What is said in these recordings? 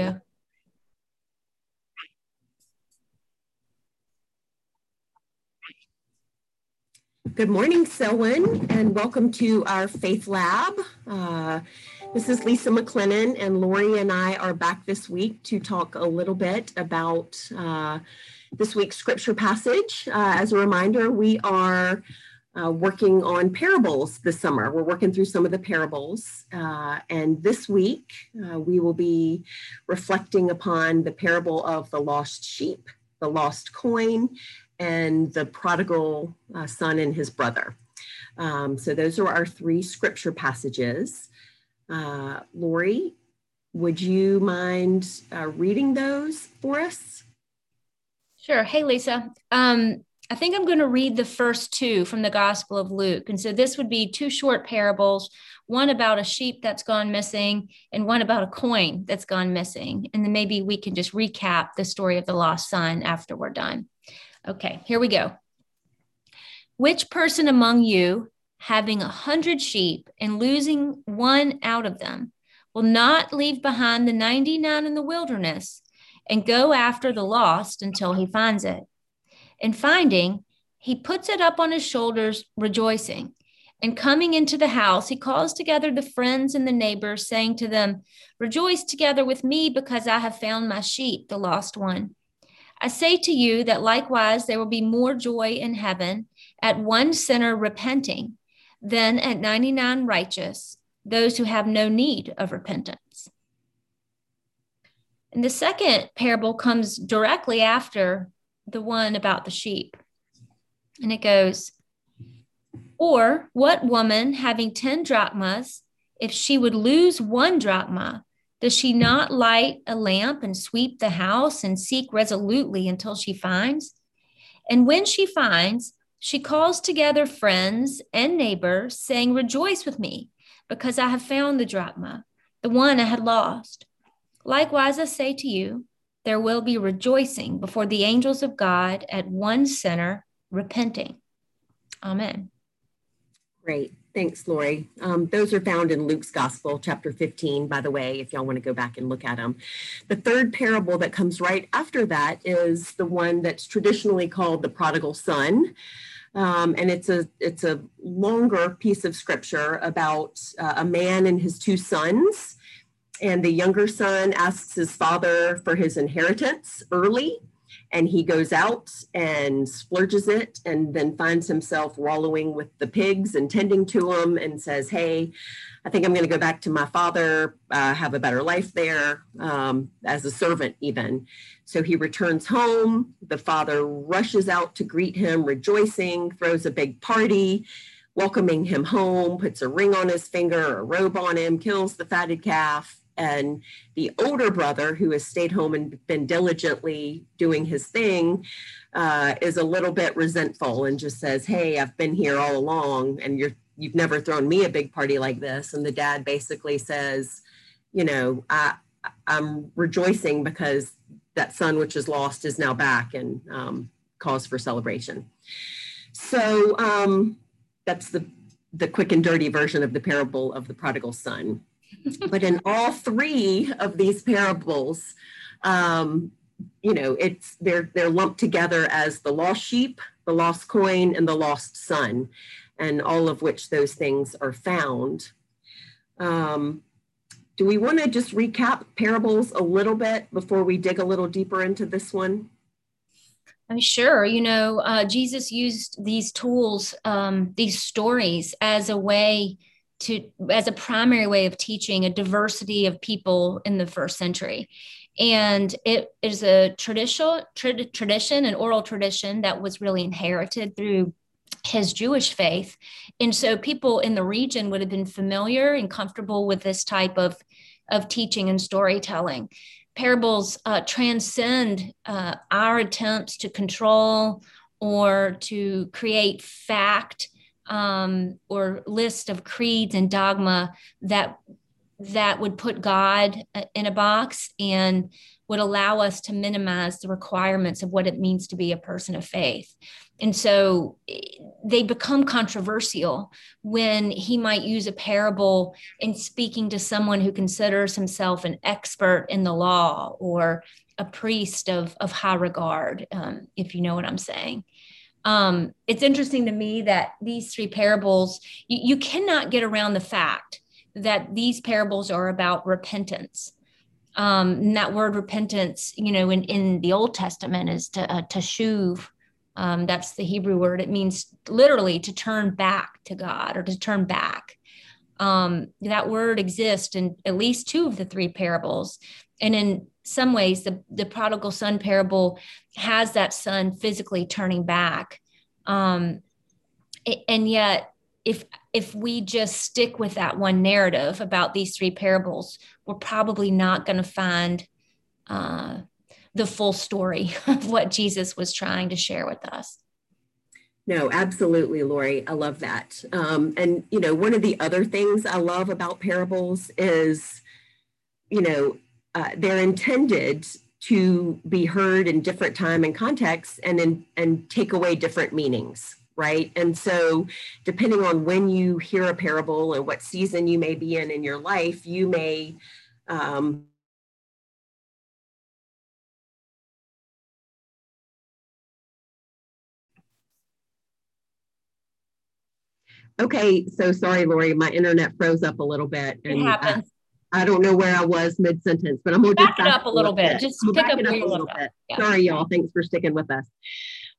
Yeah. Good morning, Selwyn, and welcome to our Faith Lab. Uh, this is Lisa McLennan, and Lori and I are back this week to talk a little bit about uh, this week's scripture passage. Uh, as a reminder, we are uh, working on parables this summer. We're working through some of the parables. Uh, and this week, uh, we will be reflecting upon the parable of the lost sheep, the lost coin, and the prodigal uh, son and his brother. Um, so those are our three scripture passages. Uh, Lori, would you mind uh, reading those for us? Sure. Hey, Lisa. Um, I think I'm going to read the first two from the Gospel of Luke. And so this would be two short parables one about a sheep that's gone missing, and one about a coin that's gone missing. And then maybe we can just recap the story of the lost son after we're done. Okay, here we go. Which person among you, having a hundred sheep and losing one out of them, will not leave behind the 99 in the wilderness and go after the lost until he finds it? And finding, he puts it up on his shoulders, rejoicing. And coming into the house, he calls together the friends and the neighbors, saying to them, Rejoice together with me because I have found my sheep, the lost one. I say to you that likewise there will be more joy in heaven at one sinner repenting than at 99 righteous, those who have no need of repentance. And the second parable comes directly after the one about the sheep. And it goes, Or what woman having 10 drachmas, if she would lose one drachma, does she not light a lamp and sweep the house and seek resolutely until she finds? And when she finds, she calls together friends and neighbors, saying, Rejoice with me, because I have found the drachma, the one I had lost. Likewise, I say to you, there will be rejoicing before the angels of God at one sinner repenting. Amen. Great. Thanks, Lori. Um, those are found in Luke's Gospel, chapter 15, by the way, if y'all want to go back and look at them. The third parable that comes right after that is the one that's traditionally called the prodigal son. Um, and it's a it's a longer piece of scripture about uh, a man and his two sons. And the younger son asks his father for his inheritance early and he goes out and splurges it and then finds himself wallowing with the pigs and tending to them and says hey i think i'm going to go back to my father. Uh, have a better life there um, as a servant even. So he returns home. The father rushes out to greet him rejoicing throws a big party welcoming him home puts a ring on his finger a robe on him kills the fatted calf and the older brother, who has stayed home and been diligently doing his thing, uh, is a little bit resentful and just says, "Hey, I've been here all along, and you're you've never thrown me a big party like this." And the dad basically says, "You know, I I'm rejoicing because that son which is lost is now back and um, cause for celebration." So um, that's the the quick and dirty version of the parable of the prodigal son but in all three of these parables, um, you know, it's they're they're lumped together as the lost sheep, the lost coin, and the lost son, and all of which those things are found. Um, do we want to just recap parables a little bit before we dig a little deeper into this one? I'm sure, you know, uh, Jesus used these tools, um, these stories as a way to as a primary way of teaching a diversity of people in the first century and it is a traditional tra- tradition an oral tradition that was really inherited through his Jewish faith. And so people in the region would have been familiar and comfortable with this type of, of teaching and storytelling. Parables uh, transcend uh, our attempts to control or to create fact um, or list of creeds and dogma that that would put God uh, in a box and would allow us to minimize the requirements of what it means to be a person of faith. And so eh, they become controversial when he might use a parable in speaking to someone who considers himself an expert in the law or a priest of, of high regard, um, if you know what I'm saying. Um, it's interesting to me that these three parables, you, you cannot get around the fact that these parables are about repentance. Um, and that word repentance, you know, in, in the Old Testament is to uh, teshuv. Um, that's the Hebrew word. It means literally to turn back to God or to turn back. Um, that word exists in at least two of the three parables. And in some ways, the, the prodigal son parable has that son physically turning back. Um, and yet, if if we just stick with that one narrative about these three parables, we're probably not going to find uh, the full story of what Jesus was trying to share with us. No, absolutely, Lori. I love that. Um, and, you know, one of the other things I love about parables is, you know, uh, they're intended to be heard in different time and contexts and in, and take away different meanings right? And so, depending on when you hear a parable and what season you may be in in your life, you may um, Okay, so sorry, Lori, my internet froze up a little bit. And, it happens. I, don't know where I was mid sentence, but I'm going to back it up a little bit. bit. Just pick up, up a little bit. Yeah. Sorry, y'all. Thanks for sticking with us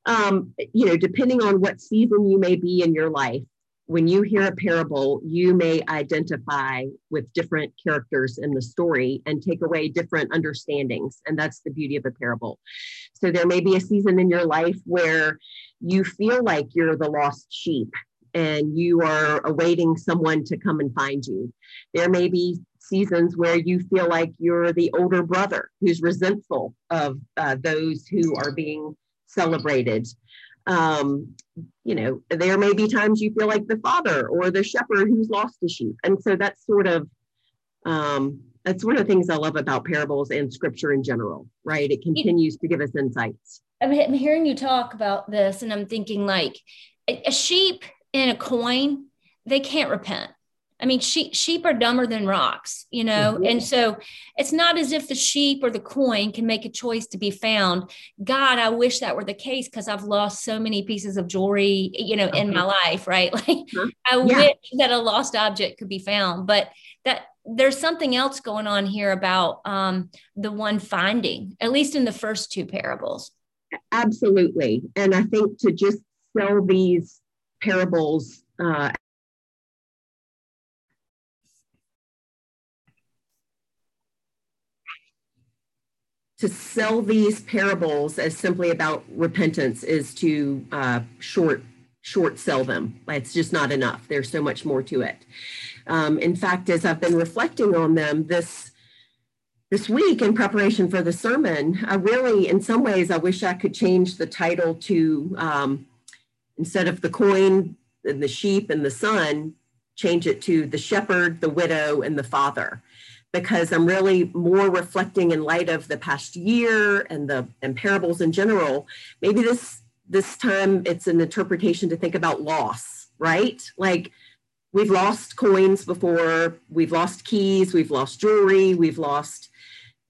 um, you know, depending on what season you may be in your life, when you hear a parable, you may identify with different characters in the story and take away different understandings. And that's the beauty of a parable. So there may be a season in your life where you feel like you're the lost sheep and you are awaiting someone to come and find you. There may be seasons where you feel like you're the older brother who's resentful of uh, those who are being celebrated. Um, you know, there may be times you feel like the father or the shepherd who's lost a sheep. And so that's sort of um, that's one of the things I love about parables and scripture in general, right? It continues to give us insights. I'm hearing you talk about this, and I'm thinking like a sheep and a coin, they can't repent. I mean, sheep, sheep are dumber than rocks, you know? Mm-hmm. And so it's not as if the sheep or the coin can make a choice to be found. God, I wish that were the case because I've lost so many pieces of jewelry, you know, in my life, right? Like mm-hmm. I yeah. wish that a lost object could be found, but that there's something else going on here about um, the one finding, at least in the first two parables. Absolutely. And I think to just sell these parables uh, to sell these parables as simply about repentance is to uh, short short sell them. It's just not enough. There's so much more to it. Um, in fact, as I've been reflecting on them this this week in preparation for the sermon, I really, in some ways, I wish I could change the title to um, instead of the coin and the sheep and the son, change it to the shepherd, the widow, and the father because I'm really more reflecting in light of the past year and the and parables in general. Maybe this this time it's an interpretation to think about loss, right? Like we've lost coins before, we've lost keys, we've lost jewelry, we've lost,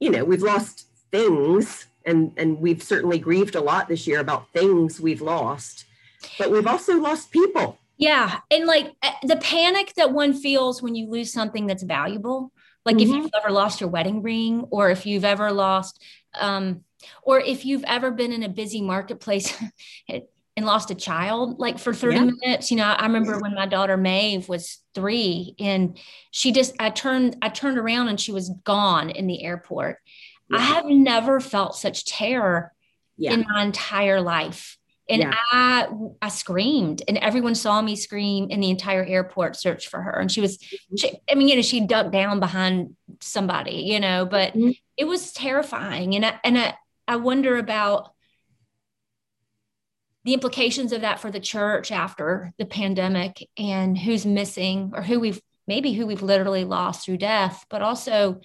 you know, we've lost things, and and we've certainly grieved a lot this year about things we've lost, but we've also lost people. Yeah, and like eh, the panic that one feels when you lose something that's valuable like mm-hmm. if you've ever lost your wedding ring or if you've ever lost um or if you've ever been in a busy marketplace and lost a child like for 30 yeah. minutes you know i remember when my daughter maeve was three and she just i turned i turned around and she was gone in the airport yeah. i have never felt such terror yeah. in my entire life and yeah. I I screamed and everyone saw me scream in the entire airport search for her. And she was, mm-hmm. she, I mean, you know, she ducked down behind somebody, you know, but mm-hmm. it was terrifying. And I, and I, I wonder about the implications of that for the church after the pandemic and who's missing or who we've maybe who we've literally lost through death, but also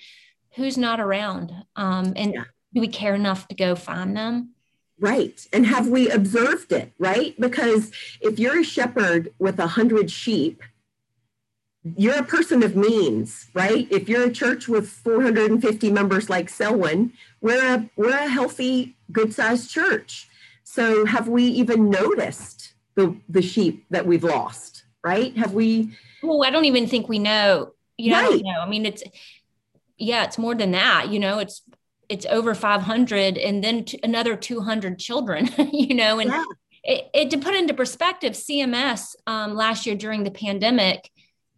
who's not around. Um, and yeah. do we care enough to go find them? Right. And have we observed it? Right. Because if you're a shepherd with a hundred sheep, you're a person of means, right? If you're a church with 450 members like Selwyn, we're a we're a healthy, good-sized church. So have we even noticed the the sheep that we've lost, right? Have we Well, I don't even think we know. You know, right. know. I mean, it's yeah, it's more than that, you know, it's it's over 500 and then t- another 200 children, you know, and yeah. it, it, to put into perspective, CMS um, last year during the pandemic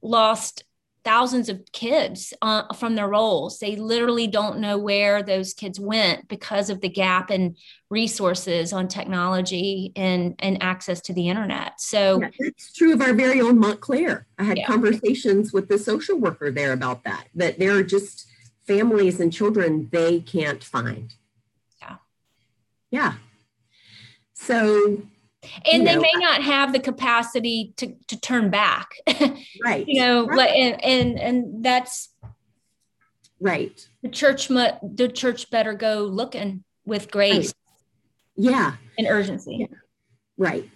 lost thousands of kids uh, from their rolls. They literally don't know where those kids went because of the gap in resources on technology and, and access to the internet. So yeah, it's true of our very own Montclair. I had yeah. conversations with the social worker there about that, that there are just families and children they can't find. Yeah. Yeah. So and they know, may not have the capacity to to turn back right you know right. like and, and and that's right the church mu- the church better go looking with grace right. yeah and urgency yeah. right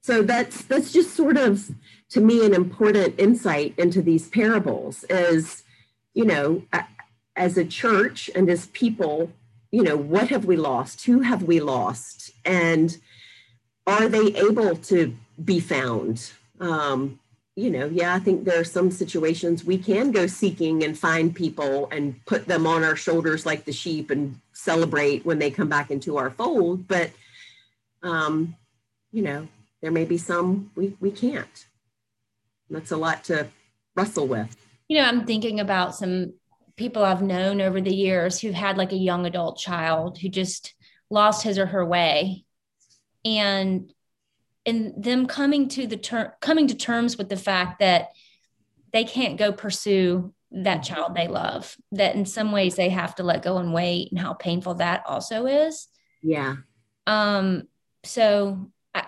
so that's that's just sort of to me an important insight into these parables is you know as a church and as people you know what have we lost who have we lost and are they able to be found? Um, you know, yeah, I think there are some situations we can go seeking and find people and put them on our shoulders like the sheep and celebrate when they come back into our fold. But, um, you know, there may be some we, we can't. That's a lot to wrestle with. You know, I'm thinking about some people I've known over the years who've had like a young adult child who just lost his or her way. And and them coming to the term coming to terms with the fact that they can't go pursue that child they love that in some ways they have to let go and wait and how painful that also is. Yeah. Um so I,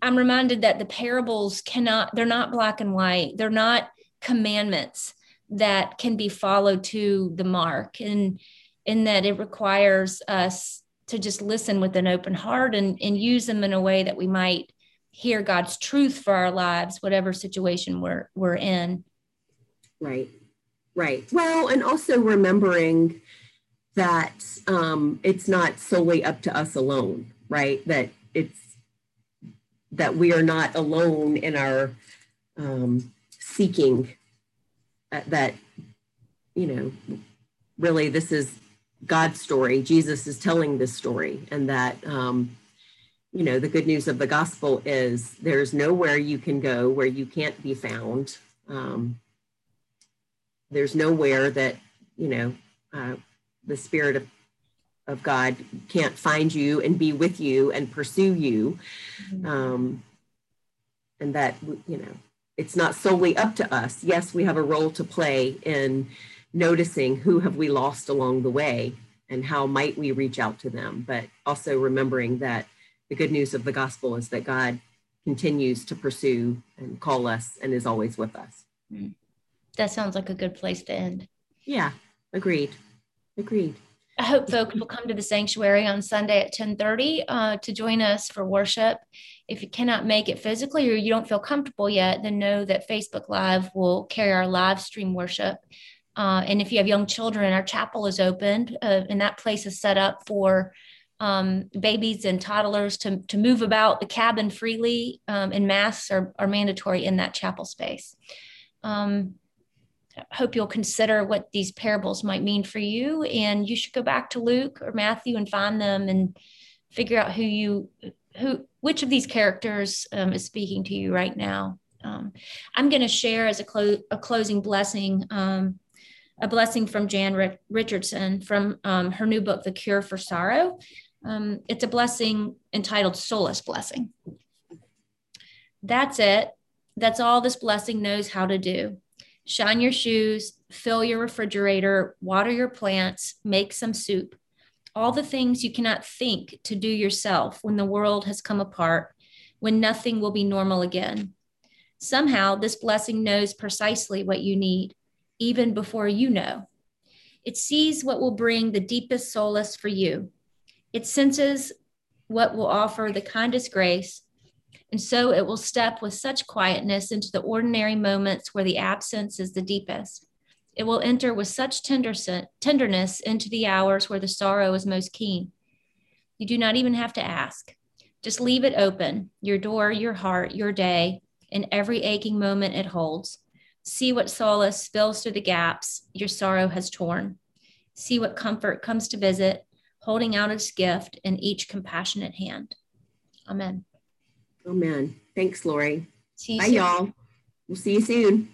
i'm reminded that the parables cannot they're not black and white. They're not commandments that can be followed to the mark and in that it requires us to just listen with an open heart and, and use them in a way that we might hear God's truth for our lives, whatever situation we're we're in. Right. Right. Well, and also remembering that um, it's not solely up to us alone, right? That it's that we are not alone in our um, seeking that, you know, really this is God's story. Jesus is telling this story, and that, um, you know, the good news of the gospel is there's nowhere you can go where you can't be found. Um, there's nowhere that, you know, uh, the Spirit of, of God can't find you and be with you and pursue you. Mm-hmm. Um, and that, you know, it's not solely up to us. Yes, we have a role to play in noticing who have we lost along the way and how might we reach out to them but also remembering that the good news of the gospel is that god continues to pursue and call us and is always with us hmm. that sounds like a good place to end yeah agreed agreed I hope folks will come to the sanctuary on Sunday at 1030 uh, to join us for worship. If you cannot make it physically or you don't feel comfortable yet, then know that Facebook Live will carry our live stream worship uh, and if you have young children, our chapel is open, uh, and that place is set up for um, babies and toddlers to, to move about the cabin freely, um, and masks are, are mandatory in that chapel space. Um, hope you'll consider what these parables might mean for you, and you should go back to Luke or Matthew and find them and figure out who you who which of these characters um, is speaking to you right now. Um, I'm going to share as a, clo- a closing blessing um, a blessing from Jan Richardson from um, her new book, The Cure for Sorrow. Um, it's a blessing entitled Solace Blessing. That's it. That's all this blessing knows how to do. Shine your shoes, fill your refrigerator, water your plants, make some soup. All the things you cannot think to do yourself when the world has come apart, when nothing will be normal again. Somehow, this blessing knows precisely what you need, even before you know. It sees what will bring the deepest solace for you. It senses what will offer the kindest grace. And so it will step with such quietness into the ordinary moments where the absence is the deepest. It will enter with such tender, tenderness into the hours where the sorrow is most keen. You do not even have to ask. Just leave it open your door, your heart, your day, in every aching moment it holds. See what solace spills through the gaps your sorrow has torn. See what comfort comes to visit, holding out its gift in each compassionate hand. Amen. Oh, Amen. Thanks, Lori. Bye, soon. y'all. We'll see you soon.